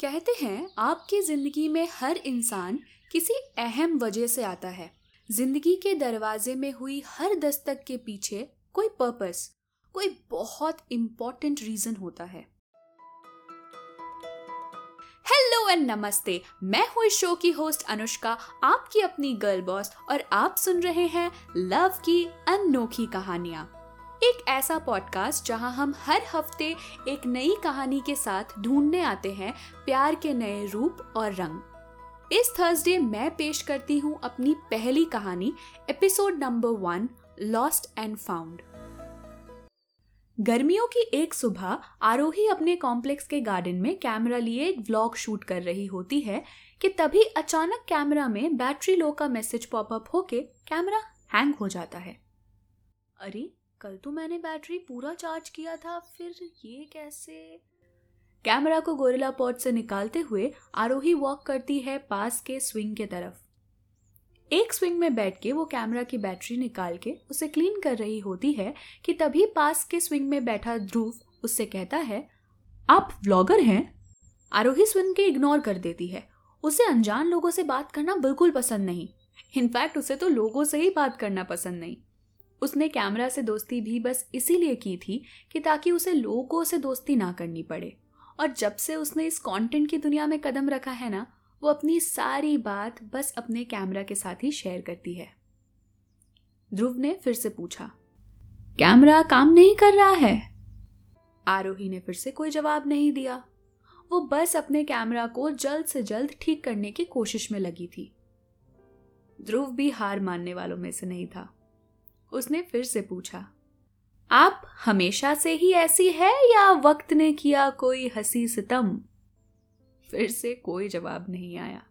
कहते हैं, आपकी ज़िंदगी में हर इंसान किसी अहम वजह से आता है। ज़िंदगी के दरवाजे में हुई हर दस्तक के पीछे कोई पर्पस कोई बहुत इंपॉर्टेंट रीजन होता है। हेलो एंड नमस्ते, मैं हूँ इस शो की होस्ट अनुष्का, आपकी अपनी गर्ल बॉस और आप सुन रहे हैं लव की अनोखी कहानियाँ। एक ऐसा पॉडकास्ट जहाँ हम हर हफ़्ते एक नई कहानी के साथ ढूँढने आते हैं प्यार के नए रूप और रंग। इस थर्सडे मैं पेश करती हूँ अपनी पहली कहानी episode number one lost and found गर्मियों की एक सुबह आरोही अपने कॉम्प्लेक्स के गार्डन में कैमरा लिए एक व्लॉग शूट कर रही होती है कि तभी अचानक कैमरा में बैटरी लो का मैसेज पॉपअप होके कैमरा हैंग हो जाता है। अरे कल तो मैंने बैटरी पूरा चार्ज किया था, फिर ये कैसे? कैमरा को गोरिल्ला पॉट से निकालते हुए आरोही वॉक करती है पास के स्विंग के तरफ़। एक स्विंग में बैठ के वो कैमरा की बैटरी निकाल के उसे क्लीन कर रही होती है कि तभी पास के स्विंग में बैठा ध्रुव उससे कहता है, आप व्लॉगर हैं? आरोही स्विंग के इग्नोर कर देती है। उसे अनजान लोगों से बात करना बिल्कुल पसंद नहीं। इनफैक्ट उसे तो लोगों से ही बात करना पसंद नहीं। उसने कैमरा से दोस्ती भी बस इसीलिए की थी कि ताकि उसे लोगों से दोस्ती ना करनी पड़े। और जब से उसने इस कंटेंट की दुनिया में कदम रखा है ना, वो अपनी सारी बात बस अपने कैमरा के साथ ही शेयर करती है। ध्रुव ने फिर से पूछा, कैमरा काम नहीं कर रहा है? आरोही ने फिर से कोई जवाब नहीं दिया। वो बस अपने कैमरा को जल्द से जल्द ठीक करने की कोशिश में लगी थी। ध्रुव भी हार मानने वालों में से नहीं था। उसने फिर से पूछा, आप हमेशा से ही ऐसी है या वक्त ने किया कोई हँसी सितम? फिर से कोई जवाब नहीं आया।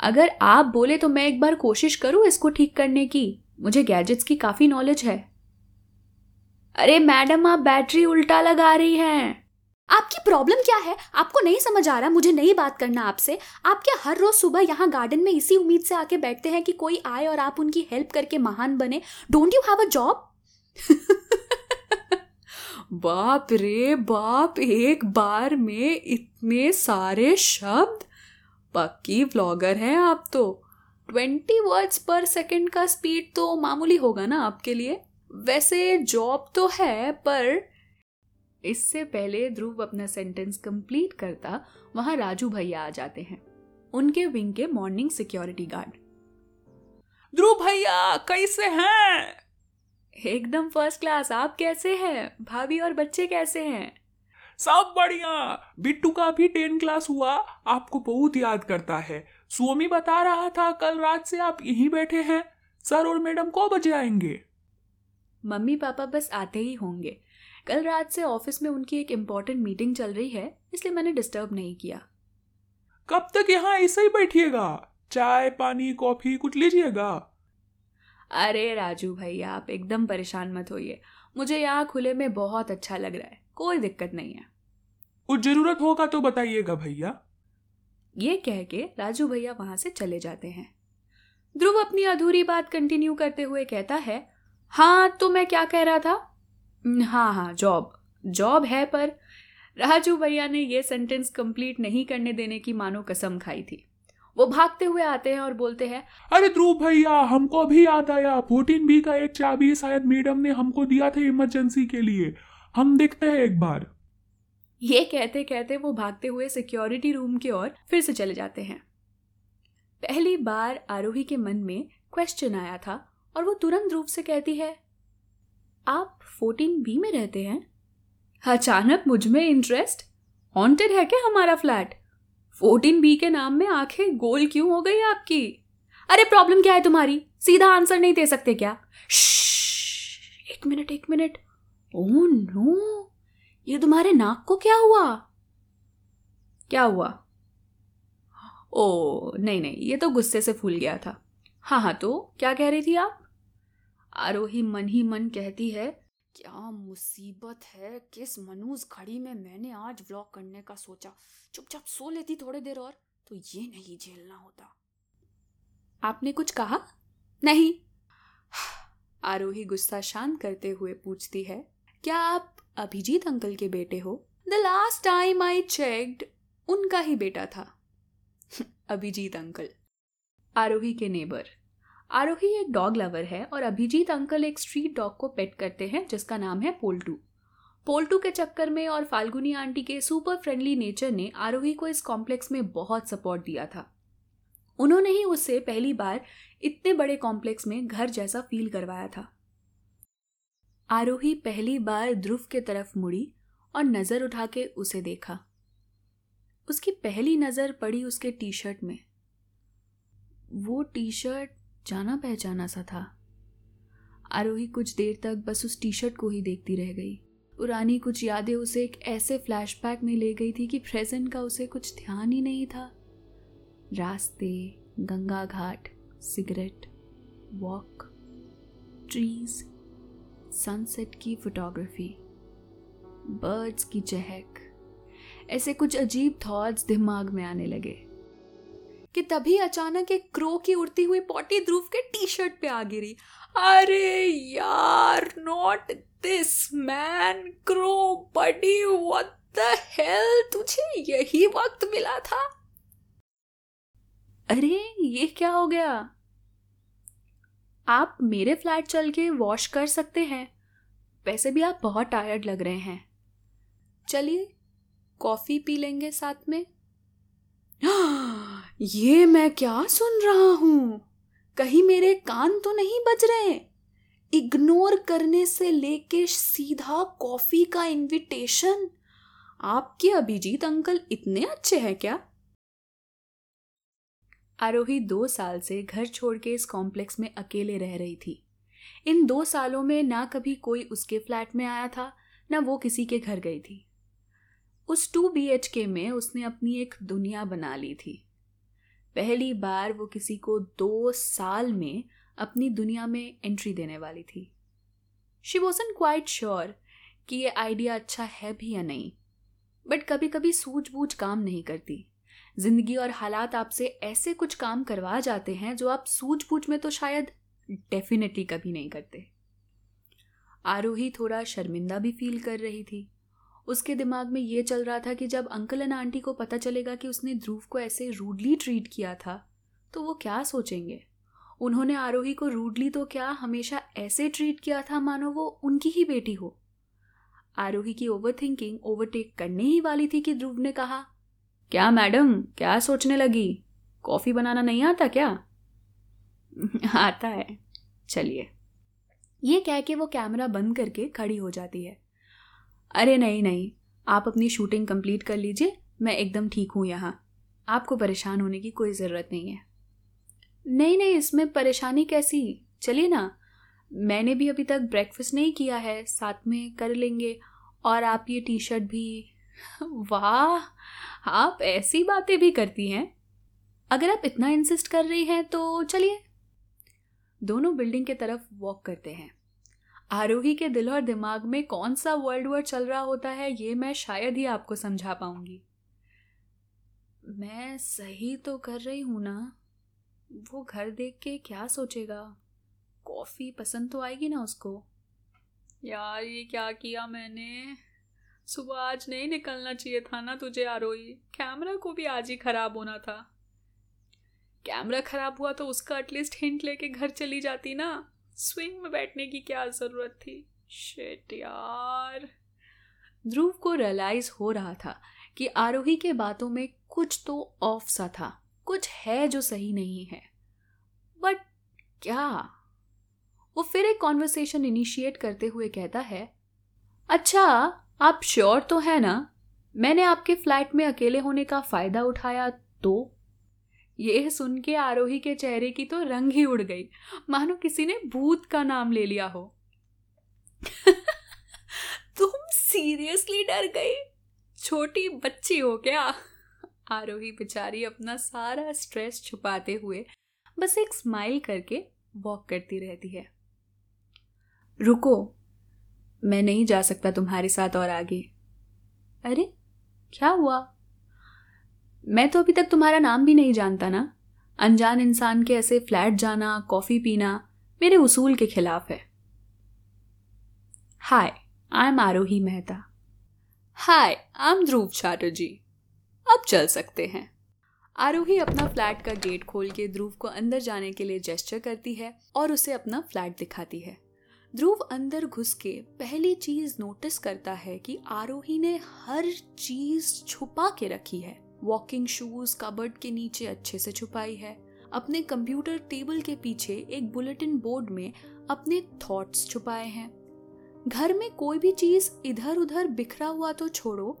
अगर आप बोले तो मैं एक बार कोशिश करूँ इसको ठीक करने की। मुझे गैजेट्स की काफ़ी नॉलेज है. अरे मैडम, आप बैटरी उल्टा लगा रही हैं। आपकी प्रॉब्लम क्या है? आपको नहीं समझ आ रहा, मुझे नहीं बात करना आपसे। आप क्या हर रोज सुबह यहाँ गार्डन में इसी उम्मीद से आके बैठते हैं कि कोई आए और आप उनकी हेल्प करके महान बने? Don't you have a job बाप रे बाप, एक बार में इतने सारे शब्द। पक्की व्लॉगर हैं आप तो। ट्वेंटी वर्ड्स पर सेकंड का स्पीड तो मामूली होगा ना आपके लिए। वैसे जॉब तो है, पर इससे पहले ध्रुव अपना सेंटेंस कंप्लीट करता वहाँ राजू भैया आ जाते हैं। उनके विंग के मॉर्निंग सिक्योरिटी गार्ड ध्रुव भैया कैसे हैं? एकदम फ़र्स्ट क्लास आप कैसे हैं? भाभी और बच्चे कैसे हैं? सब बढ़िया। बिट्टू का भी टेन क्लास हुआ आपको बहुत याद करता है। स्वामी बता रहा था कल रात से आप यहीं बैठे हैं। सर और मैडम को बजे आएँगे? मम्मी पापा बस आते ही होंगे। कल रात से ऑफ़िस में उनकी एक इम्पोर्टेंट मीटिंग चल रही है इसलिए मैंने डिस्टर्ब नहीं किया। कब तक यहाँ ऐसे ही बैठिएगा? चाय पानी कॉफ़ी कुछ लीजिएगा। अरे राजू भैया आप एकदम परेशान मत होइए। मुझे यहाँ खुले में बहुत अच्छा लग रहा है कोई दिक्कत नहीं है। कुछ ज़रूरत होगा तो बताइएगा भैया। ये कह के राजू भैया वहाँ से चले जाते हैं। ध्रुव अपनी अधूरी बात कंटिन्यू करते हुए कहता है हाँ तो मैं क्या कह रहा था? हाँ हाँ जॉब जॉब है पर राजू भैया ने ये सेंटेंस कंप्लीट नहीं करने देने की मानो कसम खाई थी। वो भागते हुए आते हैं और बोलते हैं अरे ध्रुव भैया हमको भी याद आया। फोर्टीन बी का एक चाबी शायद मैडम ने हमको दिया था इमरजेंसी के लिए। हम देखते हैं एक बार। ये कहते कहते वो भागते हुए सिक्योरिटी रूम की ओर फिर से चले जाते हैं। पहली बार आरोही के मन में क्वेश्चन आया था और वो तुरंत ध्रुव से कहती है आप फोर्टीन बी में रहते हैं? अचानक मुझमें इंटरेस्ट हॉन्टेड है क्या हमारा फ्लैट फोर्टीन बी के नाम में आँखें गोल क्यों हो गई आपकी? अरे प्रॉब्लम क्या है तुम्हारी? सीधा आंसर नहीं दे सकते क्या? एक मिनट एक मिनट ओ नो ये तुम्हारे नाक को क्या हुआ? क्या हुआ? ओ नहीं नहीं, ये तो गुस्से से फूल गया था। हाँ हाँ तो क्या कह रही थी आप? आरोही मन ही मन कहती है, क्या मुसीबत है? किस मनूज घड़ी में मैंने आज व्लॉग करने का सोचा? चुपचाप सो लेती थोड़ी देर और तो ये नहीं झेलना होता। आपने कुछ कहा? नहीं। आरोही गुस्सा शांत करते हुए पूछती है, क्या आप अभिजीत अंकल के बेटे हो? The last time I checked उनका ही बेटा था। अभिजीत अंकल। आरोही के नेबर। आरोही एक डॉग लवर है और अभिजीत अंकल एक स्ट्रीट डॉग को पेट करते हैं, जिसका नाम है पोल्टू। पोल्टू के चक्कर में और फाल्गुनी आंटी के सुपर फ्रेंडली नेचर ने आरोही को इस कॉम्प्लेक्स में बहुत सपोर्ट दिया था। उन्होंने ही उससे पहली बार इतने बड़े कॉम्प्लेक्स में घर जैसा फील करवाया था। आरोही पहली बार ध्रुव के तरफ़ मुड़ी और नज़र उठा के उसे देखा। उसकी पहली नज़र पड़ी उसके टी शर्ट में। वो टी शर्ट जाना पहचाना सा था। आरोही कुछ देर तक बस उस टी शर्ट को ही देखती रह गई। पुरानी कुछ यादें उसे एक ऐसे फ्लैशबैक में ले गई थी कि प्रेजेंट का उसे कुछ ध्यान ही नहीं था। रास्ते, Ganga ghat cigarette walk trees sunset की फोटोग्राफी बर्ड्स की चहक, ऐसे कुछ अजीब थॉट्स दिमाग में आने लगे। कि तभी अचानक एक क्रो की उड़ती हुई पॉटी ध्रुव के टी शर्ट पे आ गिरी। अरे यार not this man crow buddy the hell तुझे यही वक्त मिला था? अरे, ये क्या हो गया? आप मेरे फ्लैट चल के वॉश कर सकते हैं। वैसे भी आप बहुत टायर्ड लग रहे हैं। चलिए, कॉफ़ी पी लेंगे साथ में। ये मैं क्या सुन रहा हूँ? कहीं मेरे कान तो नहीं बज रहे? इग्नोर करने से लेके सीधा कॉफ़ी का इनविटेशन आपके अभिजीत अंकल इतने अच्छे हैं क्या? आरोही दो साल से घर छोड़ के इस कॉम्प्लेक्स में अकेले रह रही थी। इन दो सालों में ना कभी कोई उसके फ्लैट में आया था, ना वो किसी के घर गई थी। उस टू बी में उसने अपनी एक दुनिया बना ली थी। पहली बार वो किसी को दो साल में अपनी दुनिया में एंट्री देने वाली थी। शी वॉजन क्वाइट श्योर कि ये आइडिया अच्छा है भी या नहीं बट कभी कभी सूझबूझ काम नहीं करती। ज़िंदगी और हालात आपसे ऐसे कुछ काम करवा जाते हैं जो आप सूझबूझ में तो शायद डेफिनेटली कभी नहीं करते। आरोही थोड़ा शर्मिंदा भी फील कर रही थी। उसके दिमाग में ये चल रहा था कि जब अंकल एंड आंटी को पता चलेगा कि उसने ध्रुव को ऐसे रूडली ट्रीट किया था तो वो क्या सोचेंगे? उन्होंने आरोही को रूडली तो क्या हमेशा ऐसे ट्रीट किया था, मानो वो उनकी ही बेटी हो? आरोही की ओवर थिंकिंग ओवरटेक करने ही वाली थी कि ध्रुव ने कहा, क्या मैडम, क्या सोचने लगी? कॉफ़ी बनाना नहीं आता क्या? आता है। चलिए। ये कह के वो कैमरा बंद करके खड़ी हो जाती है। अरे नहीं नहीं। आप अपनी शूटिंग कंप्लीट कर लीजिए, मैं एकदम ठीक हूँ यहाँ। आपको परेशान होने की कोई ज़रूरत नहीं है। नहीं नहीं, इसमें परेशानी कैसी? चलिए ना। मैंने भी अभी तक ब्रेकफास्ट नहीं किया है, साथ में कर लेंगे। और आप ये टी शर्ट भी वाह! आप ऐसी बातें भी करती हैं। अगर आप इतना इंसिस्ट कर रही हैं तो चलिए। दोनों बिल्डिंग के तरफ़ वॉक करते हैं। आरोही के दिल और दिमाग में कौन सा वर्ल्ड वर्ड चल रहा होता है, ये मैं शायद ही आपको समझा पाऊँगी। मैं सही तो कर रही हूँ ना? वो घर देख के क्या सोचेगा? कॉफ़ी पसंद तो आएगी ना उसको। यार, ये क्या किया मैंने? सुबह आज नहीं निकलना चाहिए था ना तुझे आरोही। कैमरा को भी आज ही खराब होना था। कैमरा खराब हुआ तो उसका एटलीस्ट हिंट लेके घर चली जाती ना। स्विंग में बैठने की क्या ज़रूरत थी? शेट यार। ध्रुव को रियलाइज़ हो रहा था कि आरोही के बातों में कुछ तो ऑफ़ सा था। कुछ है जो सही नहीं है। बट क्या? वो फिर एक कॉन्वर्सेशन इनिशिएट करते हुए कहता है अच्छा आप श्योर तो है ना? मैंने आपके फ्लैट में अकेले होने का फ़ायदा उठाया तो? ये सुन के आरोही के चेहरे की तो रंग ही उड़ गई। मानो किसी ने भूत का नाम ले लिया हो। तुम सीरियसली डर गई। छोटी बच्ची हो क्या? आरोही बेचारी अपना सारा स्ट्रेस छुपाते हुए बस एक स्माइल करके वॉक करती रहती है। रुको, मैं नहीं जा सकता तुम्हारे साथ और आगे। अरे, क्या हुआ? मैं तो अभी तक तुम्हारा नाम भी नहीं जानता ना। अनजान इंसान के ऐसे फ्लैट जाना, कॉफ़ी पीना, मेरे उसूल के खिलाफ है। Hi I am Aarohi Mehta hi I am Dhruv Chatterjee अब चल सकते हैं। आरोही अपना फ्लैट का गेट खोल के ध्रुव को अंदर जाने के लिए जेस्चर करती है और उसे अपना फ्लैट दिखाती है। ध्रुव अंदर घुस के पहली चीज़ नोटिस करता है कि आरोही ने हर चीज़ छुपा के रखी है। वॉकिंग शूज़ कबर्ड के नीचे अच्छे से छुपाई है। अपने कंप्यूटर टेबल के पीछे एक बुलेटिन बोर्ड में अपने थॉट्स छुपाए हैं। घर में कोई भी चीज़ इधर उधर बिखरा हुआ तो छोड़ो,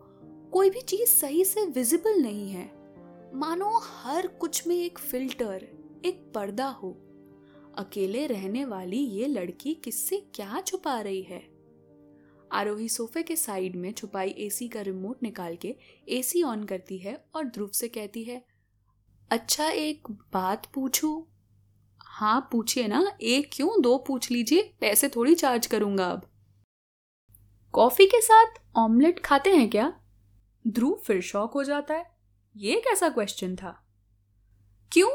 कोई भी चीज़ सही से विजिबल नहीं है। मानो हर कुछ में एक फ़िल्टर एक पर्दा हो। अकेले रहने वाली ये लड़की किससे क्या छुपा रही है? आरोही सोफे के साइड में छुपाई एसी का रिमोट निकाल के एसी ऑन करती है और ध्रुव से कहती है अच्छा एक बात पूछू? हाँ पूछिए ना। एक क्यों? दो पूछ लीजिए। पैसे थोड़ी चार्ज करूँगा अब. कॉफ़ी के साथ ऑमलेट खाते हैं क्या? ध्रुव फिर शौक हो जाता है। ये कैसा क्वेश्चन था? क्यों?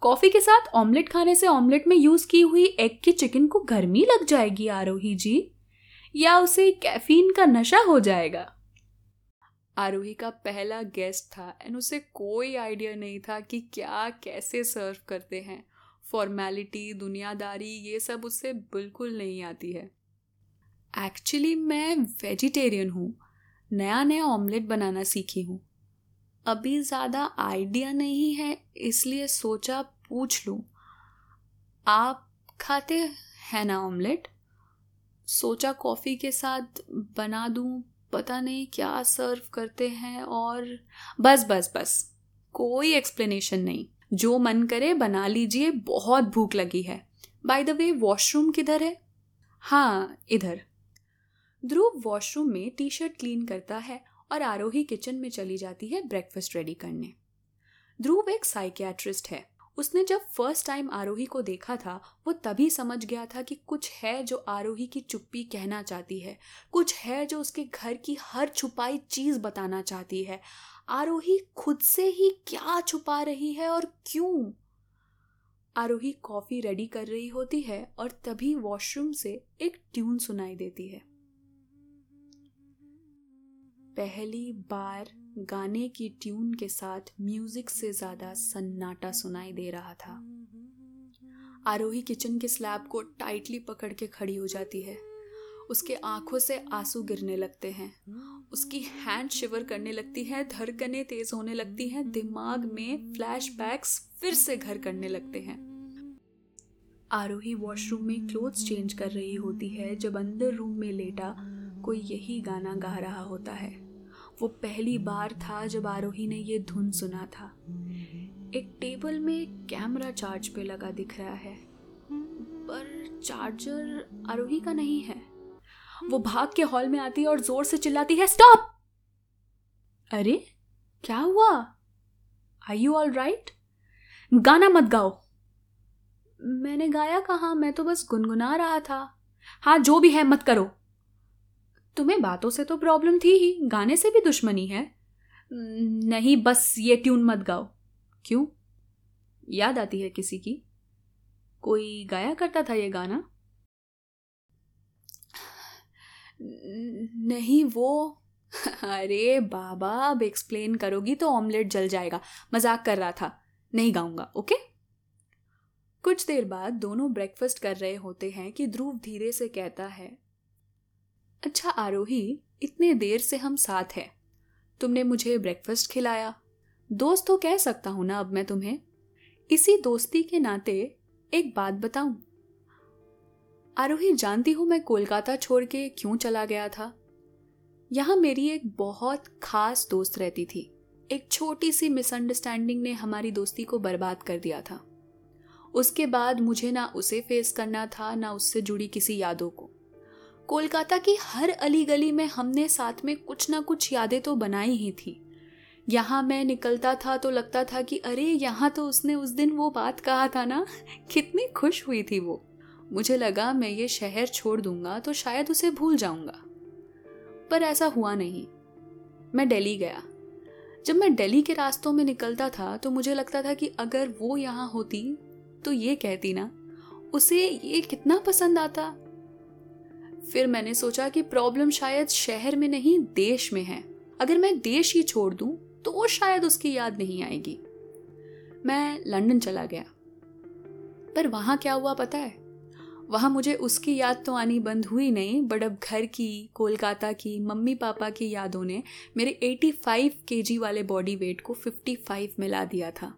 कॉफ़ी के साथ ऑमलेट खाने से ऑमलेट में यूज़ की हुई एग के चिकन को गर्मी लग जाएगी, आरोही जी। या उसे कैफीन का नशा हो जाएगा? आरोही का पहला गेस्ट था एंड उसे कोई आइडिया नहीं था कि क्या, कैसे सर्व करते हैं। फॉर्मेलिटी दुनियादारी, ये सब उससे बिल्कुल नहीं आती है। एक्चुअली मैं वेजिटेरियन हूँ। नया नया ऑमलेट बनाना सीखी हूँ। अभी ज़्यादा आइडिया नहीं है, इसलिए सोचा पूछ लूँ। आप खाते हैं ना ऑमलेट सोचा कॉफ़ी के साथ बना दूँ, पता नहीं क्या सर्व करते हैं और बस बस बस, कोई एक्सप्लेनेशन नहीं। जो मन करे बना लीजिए, बहुत भूख लगी है। बाय द वे वॉशरूम किधर है? हाँ इधर। ध्रुव वॉशरूम में टी शर्ट क्लीन करता है और आरोही किचन में चली जाती है ब्रेकफास्ट रेडी करने। ध्रुव एक साइकियाट्रिस्ट है। उसने जब फ़र्स्ट टाइम आरोही को देखा था, वो तभी समझ गया था कि कुछ है जो आरोही की चुप्पी कहना चाहती है। कुछ है जो उसके घर की हर छुपाई चीज़ बताना चाहती है। आरोही खुद से ही क्या छुपा रही है और क्यों? आरोही कॉफ़ी रेडी कर रही होती है और तभी वॉशरूम से एक ट्यून सुनाई देती है। पहली बार गाने की ट्यून के साथ म्यूज़िक से ज़्यादा सन्नाटा सुनाई दे रहा था। आरोही किचन के स्लैब को टाइटली पकड़ के खड़ी हो जाती है। उसके आँखों से आँसू गिरने लगते हैं। उसकी हैंड शिवर करने लगती है, धड़कने तेज होने लगती हैं, दिमाग में फ्लैशबैक्स फिर से घर करने लगते हैं। आरोही वॉशरूम में क्लोथ्स चेंज कर रही होती है, जब अंदर रूम में लेटा कोई यही गाना गा रहा होता है। वो पहली बार था जब आरोही ने ये धुन सुना था। एक टेबल में कैमरा चार्ज पे लगा दिख रहा है, पर चार्जर आरोही का नहीं है। वो भाग के हॉल में आती है और ज़ोर से चिल्लाती है, स्टॉप! अरे, क्या हुआ? आई यू ऑल राइट गाना मत गाओ! मैंने गाया कहा? मैं तो बस गुनगुना रहा था। हाँ जो भी है, मत करो। तुम्हें बातों से तो प्रॉब्लम थी ही, गाने से भी दुश्मनी है। नहीं, बस ये ट्यून मत गाओ। क्यों? याद आती है किसी की? कोई गाया करता था ये गाना? नहीं, वो अरे बाबा, अब एक्सप्लेन करोगी तो ऑमलेट जल जाएगा। मज़ाक कर रहा था। नहीं गाऊँगा ओके कुछ देर बाद दोनों ब्रेकफास्ट कर रहे होते हैं कि ध्रुव धीरे से कहता है अच्छा आरोही, इतने देर से हम साथ हैं। तुमने मुझे ब्रेकफास्ट खिलाया। दोस्त तो कह सकता हूँ ना अब मैं तुम्हें। इसी दोस्ती के नाते एक बात बताऊँ। आरोही, जानती हूँ मैं कोलकाता छोड़ के क्यों चला गया था? यहाँ मेरी एक बहुत खास दोस्त रहती थी। एक छोटी सी मिसअंडरस्टैंडिंग ने हमारी दोस्ती को बर्बाद कर दिया था। उसके बाद मुझे ना उसे फेस करना था, ना उससे जुड़ी किसी यादों को। कोलकाता की हर अली गली में हमने साथ में कुछ ना कुछ यादें तो बनाई ही थी। यहाँ मैं निकलता था तो लगता था कि अरे, यहाँ तो उसने उस दिन वो बात कहा था ना, कितनी खुश हुई थी वो। मुझे लगा मैं ये शहर छोड़ दूँगा तो शायद उसे भूल जाऊँगा। पर ऐसा हुआ नहीं। मैं दिल्ली गया। जब मैं दिल्ली के रास्तों में निकलता था तो मुझे लगता था कि अगर वो यहाँ होती तो ये कहती ना, उसे ये कितना पसंद आता? फिर मैंने सोचा कि प्रॉब्लम शायद शहर में नहीं, देश में है। अगर मैं देश ही छोड़ दूँ तो वो शायद उसकी याद नहीं आएगी। मैं लंदन चला गया। पर वहाँ क्या हुआ पता है? वहाँ मुझे उसकी याद तो आनी बंद हुई नहीं, बट अब घर की, कोलकाता की मम्मी पापा की यादों ने मेरे 85 केजी वाले बॉडी वेट को 55 मिला दिया था।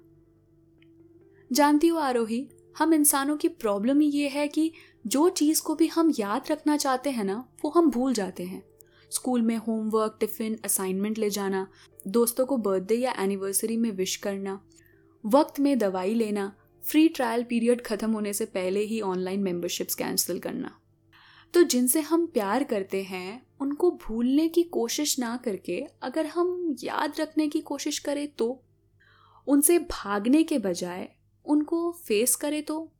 जानती हो आरोही, हम इंसानों की प्रॉब्लम ही ये है कि जो चीज़ को भी हम याद रखना चाहते हैं ना, वो हम भूल जाते हैं। स्कूल में होमवर्क, टिफ़िन, असाइनमेंट ले जाना, दोस्तों को बर्थडे या एनिवर्सरी में विश करना, वक्त में दवाई लेना फ्री ट्रायल पीरियड खत्म होने से पहले ही ऑनलाइन मेंबरशिप्स कैंसिल करना। तो जिनसे हम प्यार करते हैं, उनको भूलने की कोशिश ना करके अगर हम याद रखने की कोशिश करें तो उनसे भागने के बजाय, उनको फेस करें तो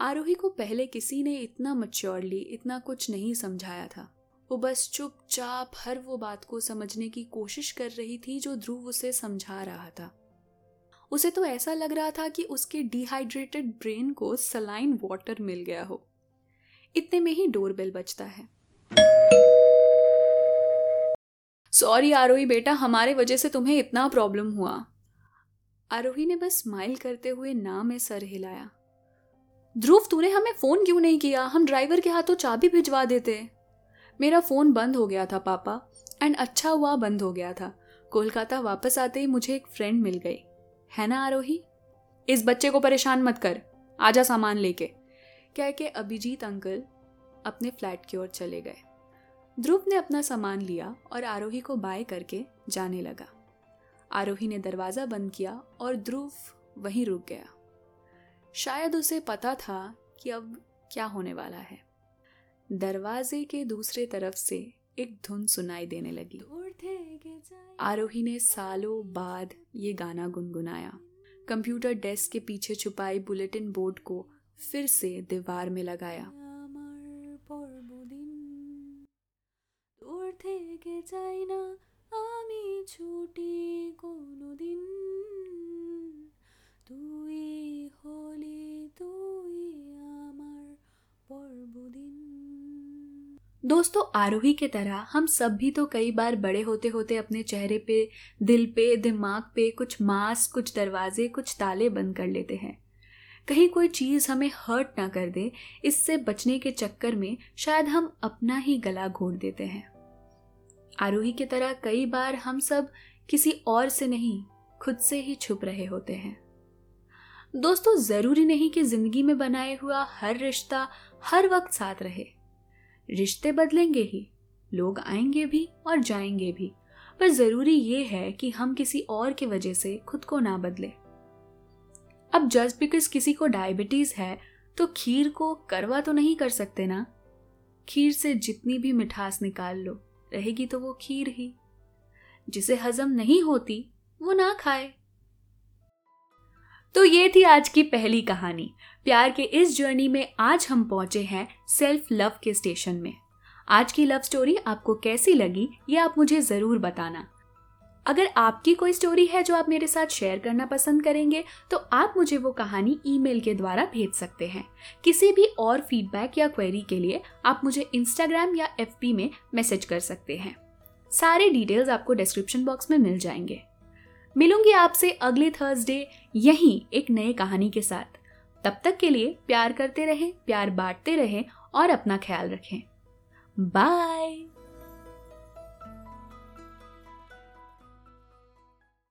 आरोही को पहले किसी ने इतना मच्योरली इतना कुछ नहीं समझाया था। वो बस चुपचाप हर वो बात को समझने की कोशिश कर रही थी जो ध्रुव उसे समझा रहा था। उसे तो ऐसा लग रहा था कि उसके डिहाइड्रेटेड ब्रेन को सलाइन वाटर मिल गया हो। इतने में ही डोरबेल बजता है। सॉरी आरोही बेटा, हमारे वजह से तुम्हें इतना प्रॉब्लम हुआ। आरोही ने बस स्माइल करते हुए ना में सर हिलाया। ध्रुव, तूने हमें फ़ोन क्यों नहीं किया? हम ड्राइवर के हाथों चाबी भिजवा देते। मेरा फ़ोन बंद हो गया था, पापा एंड अच्छा हुआ बंद हो गया था। कोलकाता वापस आते ही मुझे एक फ्रेंड मिल गई। है ना, आरोही? इस बच्चे को परेशान मत कर। आजा सामान लेके। कह के अभिजीत अंकल अपने फ्लैट की ओर चले गए। ध्रुव ने अपना सामान लिया और आरोही को बाय करके जाने लगा। आरोही ने दरवाज़ा बंद किया और ध्रुव वहीं रुक गया। शायद उसे पता था कि अब क्या होने वाला है दरवाजे के दूसरे तरफ से एक धुन सुनाई देने लगी आरोही ने सालों बाद ये गाना गुनगुनाया कंप्यूटर डेस्क के पीछे छुपाई बुलेटिन बोर्ड को फिर से दीवार में लगाया থেকে যাই না दोस्तों, आरोही के तरह हम सब भी तो कई बार बड़े होते होते अपने चेहरे पे, दिल पे, दिमाग पे कुछ मांस कुछ दरवाजे, कुछ ताले बंद कर लेते हैं। कहीं कोई चीज़ हमें हर्ट ना कर दे, इससे बचने के चक्कर में शायद हम अपना ही गला घोट देते हैं। आरोही की तरह कई बार हम सब किसी और से नहीं, खुद से ही छुप रहे होते हैं। दोस्तों, ज़रूरी नहीं कि ज़िंदगी में बनाए हुआ हर रिश्ता हर वक्त साथ रहे। रिश्ते बदलेंगे ही, लोग आएँगे भी और जाएँगे भी। पर ज़रूरी ये है कि हम किसी और की वजह से खुद को ना बदले। अब जस्ट बिकॉज़ किसी को डायबिटीज़ है तो खीर को करवा तो नहीं कर सकते ना? खीर से जितनी भी मिठास निकाल लो, रहेगी तो वो खीर ही। जिसे हजम नहीं होती, वो ना खाए। तो ये थी आज की पहली कहानी। प्यार के इस जर्नी में आज हम पहुँचे हैं सेल्फ लव के स्टेशन में। आज की लव स्टोरी आपको कैसी लगी, ये आप मुझे ज़रूर बताना। अगर आपकी कोई स्टोरी है जो आप मेरे साथ शेयर करना पसंद करेंगे तो आप मुझे वो कहानी ईमेल के द्वारा भेज सकते हैं। किसी भी और फीडबैक या क्वेरी के लिए आप मुझे इंस्टाग्राम या FP में मैसेज कर सकते हैं। सारे डिटेल्स आपको डिस्क्रिप्शन बॉक्स में मिल जाएँगे। मिलूँगी आपसे अगले थर्सडे यहीं एक नए कहानी के साथ। तब तक के लिए प्यार करते रहें, प्यार बांटते रहें और अपना ख्याल रखें। बाय